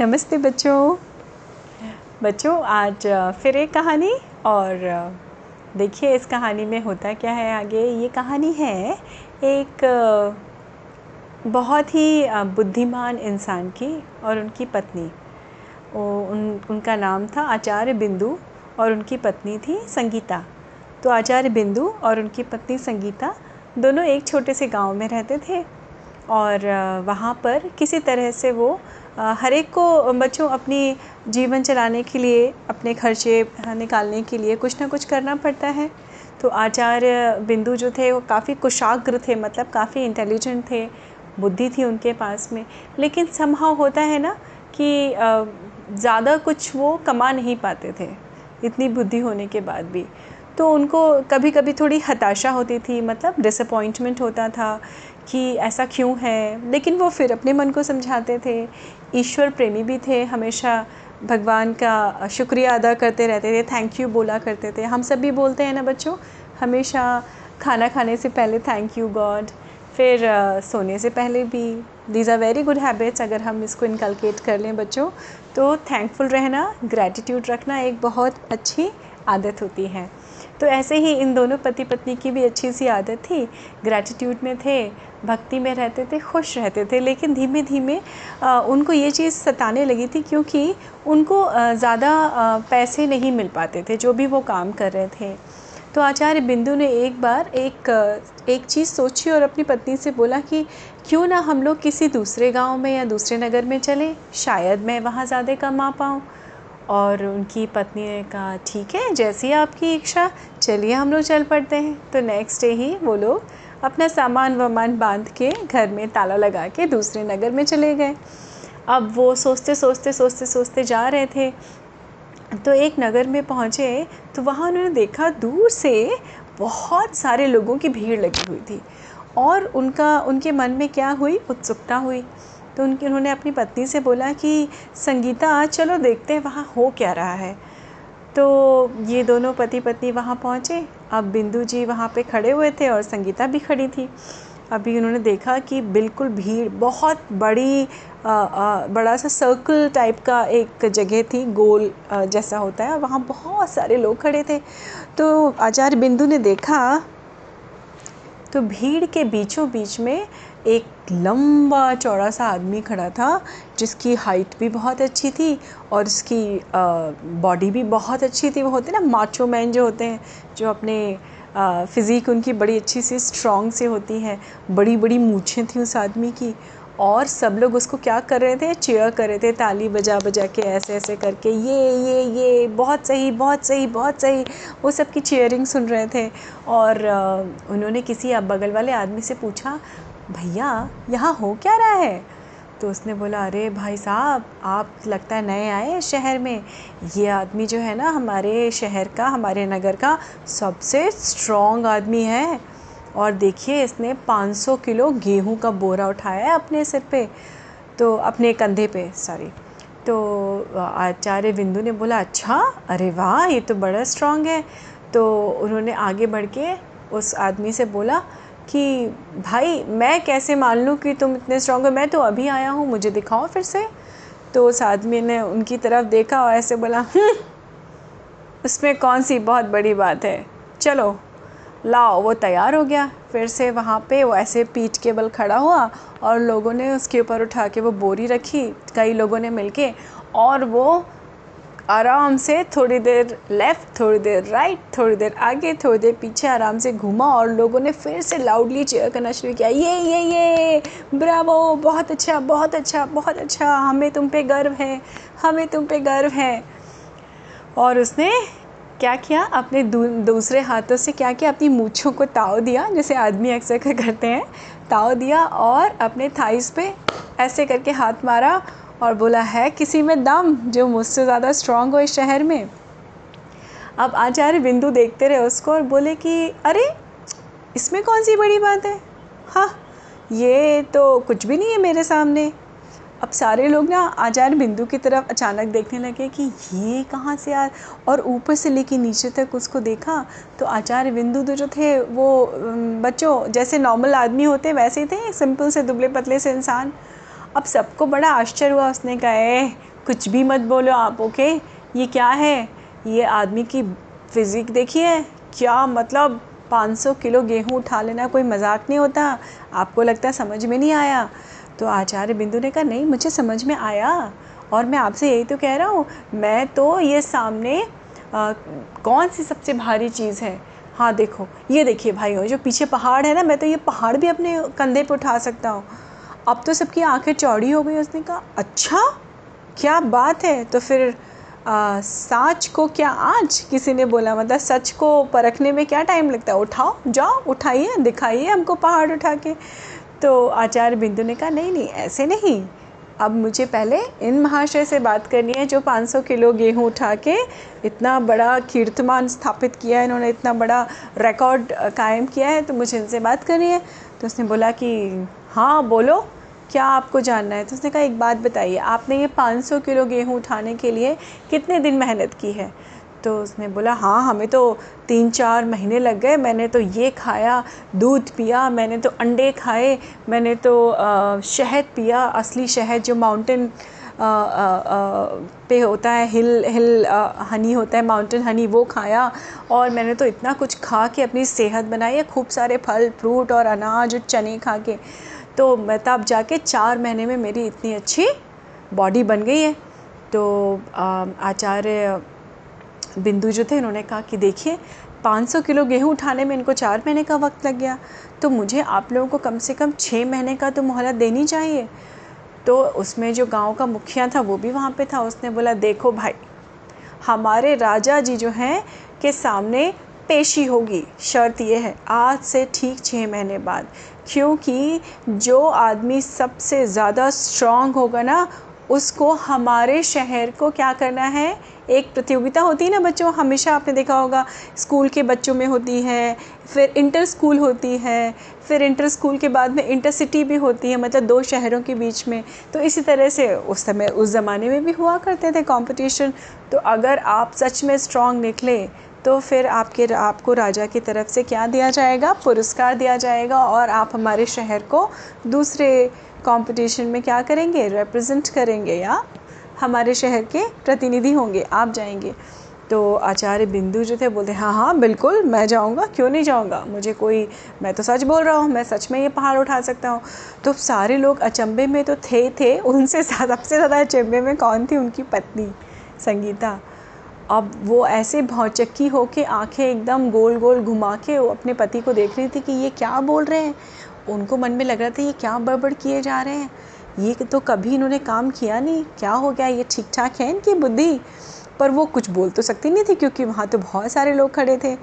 नमस्ते बच्चों। बच्चों, आज फिर एक कहानी और देखिए इस कहानी में होता क्या है आगे। ये कहानी है एक बहुत ही बुद्धिमान इंसान की और उनकी पत्नी। उन, उनका नाम था आचार्य बिंदु और उनकी पत्नी थी संगीता। तो आचार्य बिंदु और उनकी पत्नी संगीता दोनों एक छोटे से गाँव में रहते थे और वहाँ पर किसी तरह से वो हर एक को, बच्चों, अपनी जीवन चलाने के लिए, अपने खर्चे निकालने के लिए कुछ ना कुछ करना पड़ता है। तो आचार्य बिंदु जो थे, वो काफ़ी कुशाग्र थे मतलब काफ़ी इंटेलिजेंट थे, बुद्धि थी उनके पास में। लेकिन संभव होता है ना कि ज़्यादा कुछ वो कमा नहीं पाते थे, इतनी बुद्धि होने के बाद भी। तो उनको कभी कभी थोड़ी हताशा होती थी मतलब डिसअपॉइंटमेंट होता था कि ऐसा क्यों है? लेकिन वो फिर अपने मन को समझाते थे। ईश्वर प्रेमी भी थे हमेशा भगवान का शुक्रिया अदा करते रहते थे थैंक यू बोला करते थे। हम सब भी बोलते हैं ना बच्चों हमेशा खाना खाने से पहले थैंक यू गॉड फिर आ, सोने से पहले भी। These are very good habits अगर हम इसको इनकलकेट कर लें बच्चों तो थैंकफुल रहना ग्रैटिट्यूड रखना एक बहुत अच्छी आदत होती है। तो ऐसे ही इन दोनों पति पत्नी की भी अच्छी सी आदत थी। ग्रैटिट्यूड में थे, भक्ति में रहते थे, खुश रहते थे, लेकिन धीमे धीमे उनको ये चीज़ सताने लगी थी क्योंकि उनको ज़्यादा पैसे नहीं मिल पाते थे, जो भी वो काम कर रहे थे। तो आचार्य बिंदु ने एक बार एक एक चीज़ सोची और अपनी पत्नी से बोला कि, क्यों ना हम लोग किसी दूसरे गाँव में या दूसरे नगर में चलें? शायद मैं वहाँ ज़्यादा कमा पाऊँ। और उनकी पत्नी ने कहा, ठीक है, जैसी आपकी इच्छा, चलिए हम लोग चल पड़ते हैं। तो नेक्स्ट डे ही वो लोग अपना सामान वामान बाँध के घर में ताला लगा के दूसरे नगर में चले गए। अब वो सोचते सोचते सोचते सोचते जा रहे थे। तो एक नगर में पहुँचे तो वहाँ उन्होंने देखा दूर से बहुत सारे लोगों की भीड़ लगी हुई थी और उनका, उनके मन में क्या हुई? उत्सुकता हुई। तो उनकी उन्होंने अपनी पत्नी से बोला कि संगीता चलो देखते हैं वहाँ हो क्या रहा है। तो ये दोनों पति पत्नी वहाँ पहुँचे। अब बिंदु जी वहाँ पे खड़े हुए थे और संगीता भी खड़ी थी। अभी उन्होंने देखा कि बिल्कुल भीड़ बहुत बड़ी आ, आ, बड़ा सा सर्कल टाइप का एक जगह थी गोल आ, जैसा होता है। वहाँ बहुत सारे लोग खड़े थे। तो आचार्य बिंदु ने देखा तो भीड़ के बीचों बीच में एक लंबा चौड़ा सा आदमी खड़ा था, जिसकी हाइट भी बहुत अच्छी थी और उसकी बॉडी भी बहुत अच्छी थी। वो होते ना माचो मैन जो होते हैं, जो अपने फ़िज़ीक उनकी बड़ी अच्छी सी स्ट्रॉन्ग से होती है बड़ी बड़ी मूछें थी उस आदमी की और सब लोग उसको क्या कर रहे थे? चेयर कर रहे थे, ताली बजा बजा के ऐसे ऐसे करके, ये ये ये, बहुत सही बहुत सही बहुत सही। वो सबकी चेयरिंग सुन रहे थे और उन्होंने किसी अब बगल वाले आदमी से पूछा भैया, यहाँ हो क्या रहा है? तो उसने बोला, अरे भाई साहब, आप लगता है नए आए हैं शहर में। ये आदमी जो है ना, हमारे शहर का, हमारे नगर का सबसे स्ट्रॉन्ग आदमी है। और देखिए, इसने 500 किलो गेहूँ का बोरा उठाया है अपने सिर पे। तो अपने कंधे पे सॉरी तो आचार्य बिंदु ने बोला अच्छा अरे वाह, ये तो बड़ा स्ट्रॉन्ग है। तो उन्होंने आगे बढ़ के उस आदमी से बोला कि भाई मैं कैसे मान लूँ कि तुम इतने स्ट्रॉन्ग हो? मैं तो अभी आया हूँ मुझे दिखाओ फिर से। तो उस आदमी ने उनकी तरफ़ देखा और ऐसे बोला हम्म, उसमें कौन सी बहुत बड़ी बात है? चलो लाओ वो तैयार हो गया। फिर से वहाँ पे वो ऐसे पीठ के बल खड़ा हुआ और लोगों ने उसके ऊपर उठा के वो बोरी रखी कई लोगों ने मिलके और वो आराम से, थोड़ी देर लेफ़्ट थोड़ी देर राइट थोड़ी देर आगे, थोड़ी देर पीछे आराम से घूमा और लोगों ने फिर से लाउडली चेयर करना शुरू किया। ये ये ये! ब्रावो बहुत अच्छा बहुत अच्छा बहुत अच्छा! हमें तुम पे गर्व है, हमें तुम पे गर्व है। और उसने क्या किया? अपने दूसरे हाथों से क्या किया? अपनी मूछों को ताव दिया, जैसे आदमी अक्सर करते हैं। ताव दिया और अपने थाइस पे ऐसे करके हाथ मारा और बोला, है किसी में दम जो मुझसे ज़्यादा स्ट्रांग हो इस शहर में? अब आचार्य बिंदु देखते रहे उसको और बोले कि, अरे, इसमें कौन सी बड़ी बात है? हाँ ये तो कुछ भी नहीं है मेरे सामने. अब सारे लोग ना आचार्य बिंदु की तरफ़ अचानक देखने लगे कि ये कहाँ से आ, और ऊपर से लेके नीचे तक उसको देखा तो आचार्य बिंदु तो जो थे वो बच्चों जैसे नॉर्मल आदमी होते, वैसे ही थे सिंपल से दुबले पतले से इंसान। अब सबको बड़ा आश्चर्य हुआ उसने कहा कुछ भी मत बोलो आप ओके? ये क्या है? ये आदमी की फिज़िक देखिए। क्या मतलब? 500 किलो गेहूँ उठा लेना कोई मज़ाक नहीं होता। आपको लगता है समझ में नहीं आया? तो आचार्य बिंदु ने कहा नहीं मुझे समझ में आया। और मैं आपसे यही तो कह रहा हूँ मैं तो ये सामने आ, कौन सी सबसे भारी चीज़ है? हाँ देखो ये देखिए भाई जो पीछे पहाड़ है ना मैं तो ये पहाड़ भी अपने कंधे पर उठा सकता हूँ। अब तो सबकी आँखें चौड़ी हो गई उसने कहा अच्छा क्या बात है? तो फिर साच को क्या आज? किसी ने बोला मतलब सच को परखने में क्या टाइम लगता है? उठाओ, जाओ, उठाइए, दिखाइए हमको पहाड़ उठा के। तो आचार्य बिंदु ने कहा, नहीं नहीं, ऐसे नहीं। अब मुझे पहले इन महाशय से बात करनी है जो 500 किलो गेहूँ उठा के इतना बड़ा कीर्तमान स्थापित किया है, इन्होंने इतना बड़ा रिकॉर्ड कायम किया है तो मुझे इनसे बात करनी है। तो उसने बोला कि हाँ बोलो। क्या आपको जानना है? तो उसने कहा एक बात बताइए आपने ये 500 किलो गेहूँ उठाने के लिए कितने दिन मेहनत की है? तो उसने बोला हाँ हमें तो तीन चार महीने लग गए मैंने तो ये खाया दूध पिया मैंने तो अंडे खाए मैंने तो शहद पिया असली शहद जो माउंटेन पे होता है हिल हिल आ, हनी होता है माउंटेन हनी वो खाया और मैंने तो इतना कुछ खा के अपनी सेहत बनाई है खूब सारे फल फ्रूट और अनाज और चने खा के। तो मैं तब जाके चार महीने में मेरी इतनी अच्छी बॉडी बन गई है। तो आचार्य बिंदु जो थे, इन्होंने कहा कि देखिए 500 किलो गेहूँ उठाने में इनको चार महीने का वक्त लग गया। तो मुझे आप लोगों को कम से कम छः महीने का तो मोहलत देनी चाहिए। तो उसमें जो गाँव का मुखिया था, वो भी वहाँ पे था। उसने बोला, देखो भाई, हमारे राजा जी जो हैं, के सामने पेशी होगी। शर्त यह है, आज से ठीक छः महीने बाद, क्योंकि जो आदमी सबसे ज़्यादा स्ट्रॉन्ग होगा ना, उसको हमारे शहर को क्या करना है? एक प्रतियोगिता होती है ना बच्चों, हमेशा आपने देखा होगा, स्कूल के बच्चों में होती है, फिर इंटर स्कूल होती है, फिर इंटर स्कूल के बाद में इंटर सिटी भी होती है मतलब दो शहरों के बीच में। तो इसी तरह से उस समय, उस ज़माने में भी हुआ करते थे कंपटीशन तो अगर आप सच में स्ट्रांग निकले तो फिर आपके आपको राजा की तरफ़ से क्या दिया जाएगा? पुरस्कार दिया जाएगा और आप हमारे शहर को दूसरे कंपटीशन में क्या करेंगे? रिप्रेजेंट करेंगे या हमारे शहर के प्रतिनिधि होंगे, आप जाएँगे। तो आचार्य बिंदु जो थे बोलते हाँ हाँ बिल्कुल, मैं जाऊँगा, क्यों नहीं जाऊँगा? मुझे कोई, मैं तो सच बोल रहा हूँ, मैं सच में ये पहाड़ उठा सकता हूँ। तो सारे लोग अचंभे में तो थे थे, उनसे सबसे ज़्यादा अचंभे में कौन थी? उनकी पत्नी, संगीता। अब वो ऐसे भौचक्की हो के आँखें एकदम गोल गोल घुमा के वो अपने पति को देख रही थी कि ये क्या बोल रहे हैं। उनको मन में लग रहा था ये क्या बड़बड़ किए जा रहे हैं। ये तो कभी इन्होंने काम किया नहीं। क्या हो गया? ये ठीक ठाक है इनकी बुद्धि? पर वो कुछ बोल तो सकती नहीं थी क्योंकि वहाँ तो बहुत सारे लोग खड़े थे।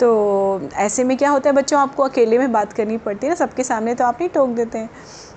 तो ऐसे में क्या होता है बच्चों, आपको अकेले में बात करनी पड़ती है ना, सबके सामने तो आप नहीं टोक देते हैं।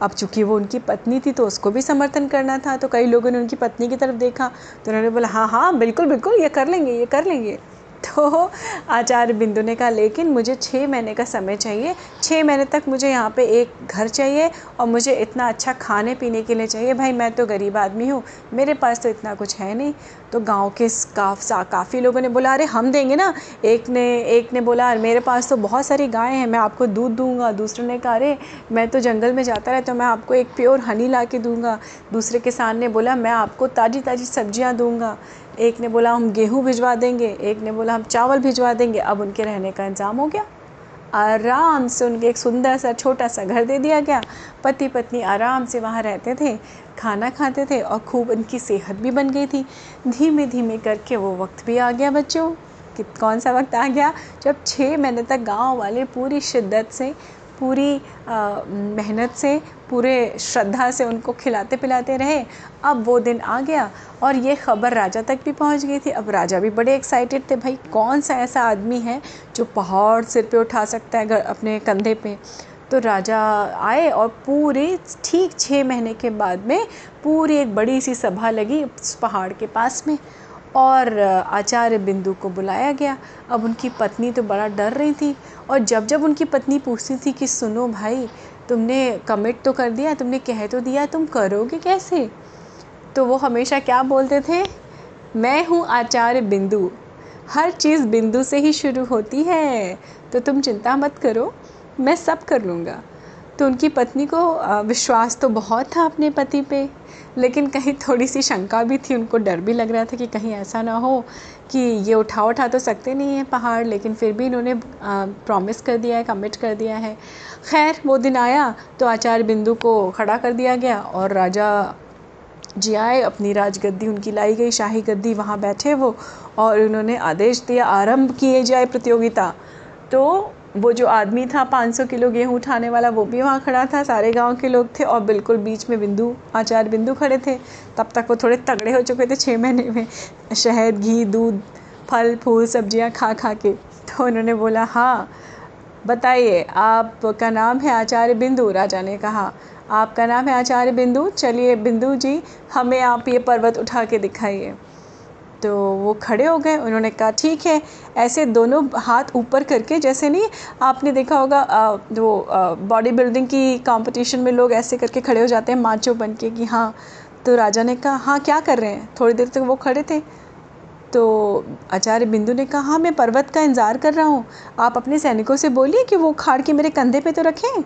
अब चूँकि वो उनकी पत्नी थी तो उसको भी समर्थन करना था तो कई लोगों ने उनकी पत्नी की तरफ़ देखा तो उन्होंने बोला हाँ हाँ बिल्कुल बिल्कुल, ये कर लेंगे, ये कर लेंगे। तो आचार्य बिंदु ने कहा, लेकिन मुझे छः महीने का समय चाहिए। छः महीने तक मुझे यहाँ पे एक घर चाहिए और मुझे इतना अच्छा खाने पीने के लिए चाहिए। भाई, मैं तो गरीब आदमी हूँ। मेरे पास तो इतना कुछ है नहीं। तो गाँव के काफ काफ़ी लोगों ने बोला, अरे, हम देंगे ना। एक ने एक ने बोला अरे मेरे पास तो बहुत सारी गायें हैं। मैं आपको दूध दूँगा। दूसरे ने कहा, अरे, मैं तो जंगल में जाता रहता तो मैं आपको एक प्योर हनी ला के दूँगा। दूसरे किसान ने बोला, मैं आपको ताज़ी ताज़ी सब्ज़ियाँ दूँगा। एक ने बोला, हम गेहूँ भिजवा देंगे। एक ने बोला, हम चावल भिजवा देंगे। अब उनके रहने का इंतज़ाम हो गया। आराम से उनके एक सुंदर सा, छोटा सा घर दे दिया गया। पति पत्नी आराम से वहाँ रहते थे, खाना खाते थे और खूब उनकी सेहत भी बन गई थी। धीमे धीमे करके वो वक्त भी आ गया बच्चों। कि कौन सा वक्त आ गया? जब छः महीने तक गाँव वाले पूरी शिद्दत से पूरी मेहनत से, पूरे श्रद्धा से उनको खिलाते पिलाते रहे। अब वो दिन आ गया और ये ख़बर राजा तक भी पहुँच गई थी। अब राजा भी बड़े एक्साइटेड थे, भाई, कौन सा ऐसा आदमी है जो पहाड़ सिर पे उठा सकता है अपने कंधे पे? तो राजा आए और पूरे, ठीक छः महीने के बाद में पूरी एक बड़ी सी सभा लगी उस पहाड़ के पास में। और आचार्य बिंदु को बुलाया गया। अब उनकी पत्नी तो बड़ा डर रही थी और जब जब उनकी पत्नी पूछती थी कि, सुनो भाई, तुमने कमिट तो कर दिया, तुमने कह तो दिया, तुम करोगे कैसे? तो वो हमेशा क्या बोलते थे? मैं हूँ आचार्य बिंदु। हर चीज़ बिंदु से ही शुरू होती है। तो तुम चिंता मत करो, मैं सब कर लूँगा। तो उनकी पत्नी को विश्वास तो बहुत था अपने पति पे, लेकिन कहीं थोड़ी सी शंका भी थी, उनको डर भी लग रहा था कि कहीं ऐसा ना हो कि ये उठा उठा तो सकते नहीं हैं पहाड़, लेकिन फिर भी इन्होंने प्रॉमिस कर दिया है कमिट कर दिया है। खैर, वो दिन आया तो आचार्य बिंदु को खड़ा कर दिया गया और राजा जी आए, अपनी राजगद्दी उनकी लाई गई, शाही गद्दी वहाँ बैठे वो और उन्होंने आदेश दिया, आरंभ किए जाए प्रतियोगिता। तो वो जो आदमी था 500 किलो गेहूँ उठाने वाला, वो भी वहाँ खड़ा था। सारे गाँव के लोग थे और बिल्कुल बीच में बिंदु, आचार्य बिंदु खड़े थे। तब तक वो थोड़े तगड़े हो चुके थे छः महीने में। शहद, घी, दूध, फल, फूल, सब्ज़ियाँ खा खा के। तो उन्होंने बोला हाँ बताइए, आपका नाम है आचार्य बिंदु? राजा ने कहा, आपका नाम है आचार्य बिंदु? चलिए बिंदु जी, हमें आप ये पर्वत उठा के दिखाइए। तो वो खड़े हो गए। उन्होंने कहा, ठीक है। ऐसे दोनों हाथ ऊपर करके, जैसे नहीं, आपने देखा होगा वो बॉडी बिल्डिंग की कंपटीशन में लोग ऐसे करके खड़े हो जाते हैं माचो बन के कि हाँ तो राजा ने कहा हाँ क्या कर रहे हैं? थोड़ी देर तक वो खड़े थे। तो आचार्य बिंदु ने कहा हाँ मैं पर्वत का इंतज़ार कर रहा हूँ। आप अपने सैनिकों से बोलिए कि वो खाड़ के मेरे कंधे पे तो रखें।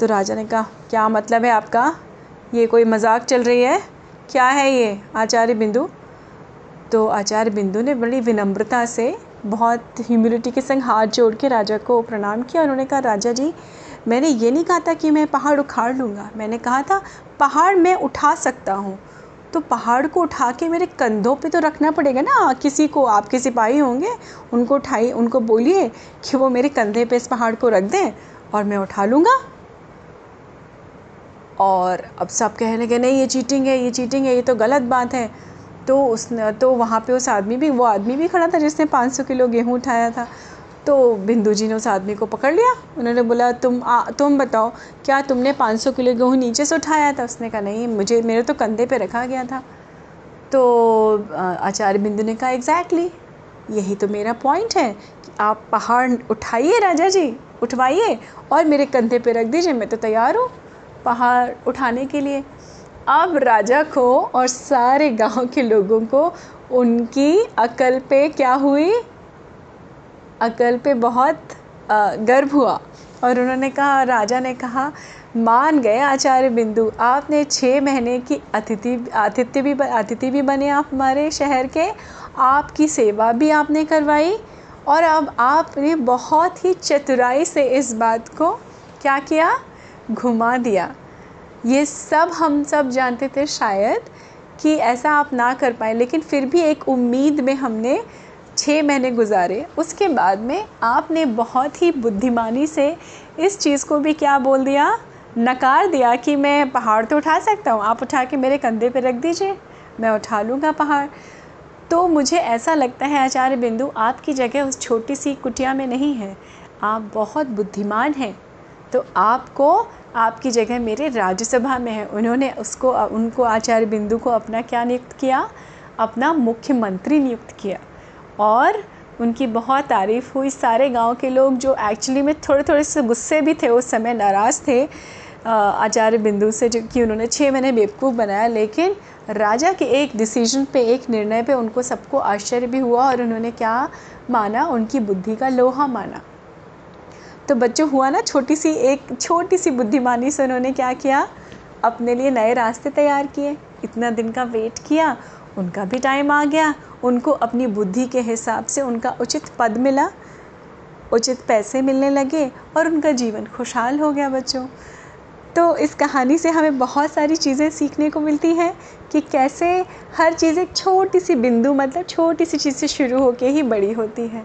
तो राजा ने कहा, क्या मतलब है आपका? ये कोई मज़ाक चल रही है? क्या है ये, आचार्य बिंदु? तो आचार्य बिंदु ने बड़ी विनम्रता से, बहुत ह्यूमिलिटी के संग हाथ जोड़ के राजा को प्रणाम किया। उन्होंने कहा, राजा जी, मैंने ये नहीं कहा था कि मैं पहाड़ उखाड़ लूँगा। मैंने कहा था, पहाड़ मैं उठा सकता हूँ। तो पहाड़ को उठा के मेरे कंधों पे तो रखना पड़ेगा ना। किसी को, आपके सिपाही होंगे, उनको उठाइए, उनको बोलिए कि वो मेरे कंधे पे इस पहाड़ को रख दें और मैं उठा लूँगा। और अब सब कहने लगे, नहीं, ये चीटिंग है, ये चीटिंग है, ये तो गलत बात है। तो उस तो वहाँ पे उस आदमी भी वो आदमी भी खड़ा था जिसने 500 किलो गेहूँ उठाया था। तो बिंदु जी ने उस आदमी को पकड़ लिया। उन्होंने बोला तुम आ, तुम बताओ क्या तुमने 500 किलो गेहूँ नीचे से उठाया था? उसने कहा नहीं मुझे मेरे तो कंधे पे रखा गया था। तो आचार्य बिंदु ने कहा एग्जैक्टली यही तो मेरा पॉइंट है कि आप पहाड़ उठाइए राजा जी उठवाइए और मेरे कंधे पे रख दीजिए मैं तो तैयार हूँ पहाड़ उठाने के लिए। अब राजा को और सारे गाँव के लोगों को उनकी अकल पे क्या हुई? अकल पे बहुत गर्व हुआ। और उन्होंने कहा, राजा ने कहा, मान गए आचार्य बिंदु, आपने छः महीने की अतिथि, आतिथ्य भी अतिथि भी बने आप हमारे शहर के। आपकी सेवा भी आपने करवाई। और अब आपने बहुत ही चतुराई से इस बात को क्या किया? घुमा दिया। ये सब हम सब जानते थे शायद कि ऐसा आप ना कर पाए, लेकिन फिर भी एक उम्मीद में हमने छः महीने गुजारे। उसके बाद में आपने बहुत ही बुद्धिमानी से इस चीज़ को भी क्या बोल दिया? नकार दिया कि मैं पहाड़ तो उठा सकता हूँ, आप उठा के मेरे कंधे पे रख दीजिए, मैं उठा लूँगा पहाड़। तो मुझे ऐसा लगता है, आचार्य बिंदु, आपकी जगह उस छोटी सी कुटिया में नहीं है। आप बहुत बुद्धिमान हैं। तो आपको, आपकी जगह मेरे राज्यसभा में है। उन्होंने उसको, उनको आचार्य बिंदु को अपना क्या नियुक्त किया? अपना मुख्यमंत्री नियुक्त किया। और उनकी बहुत तारीफ़ हुई। सारे गाँव के लोग जो एक्चुअली में थोड़े थोड़े से गुस्से भी थे, उस समय नाराज़ थे आचार्य बिंदु से, जो कि उन्होंने छः महीने बेवकूफ़ बनाया। लेकिन राजा के एक डिसीज़न पे, एक निर्णय पे उनको सबको आश्चर्य भी हुआ और उन्होंने क्या माना? उनकी बुद्धि का लोहा माना। तो बच्चों, हुआ ना छोटी सी एक छोटी सी बुद्धिमानी से उन्होंने क्या किया? अपने लिए नए रास्ते तैयार किए। इतना दिन का वेट किया, उनका भी टाइम आ गया। उनको अपनी बुद्धि के हिसाब से उनका उचित पद मिला, उचित पैसे मिलने लगे और उनका जीवन खुशहाल हो गया बच्चों। तो इस कहानी से हमें बहुत सारी चीज़ें सीखने को मिलती हैं कि कैसे हर चीज़ एक छोटी सी बिंदु मतलब छोटी सी चीज़ से शुरू होके ही बड़ी होती है।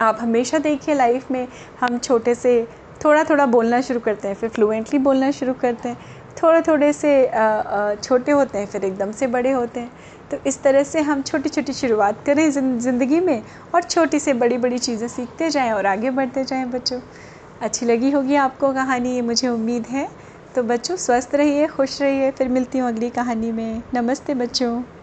आप हमेशा देखिए लाइफ में हम छोटे से थोड़ा थोड़ा बोलना शुरू करते हैं, फिर फ्लुएंटली बोलना शुरू करते हैं थोड़े थोड़े से छोटे होते हैं, फिर एकदम से बड़े होते हैं। तो इस तरह से हम छोटी छोटी शुरुआत करें ज़िंदगी में और छोटी से बड़ी बड़ी चीज़ें सीखते जाएँ और आगे बढ़ते जाएँ बच्चों। अच्छी लगी होगी आपको कहानी, ये मुझे उम्मीद है। तो बच्चों, स्वस्थ रहिए, खुश रहिए, फिर मिलती हूँ अगली कहानी में। नमस्ते बच्चों।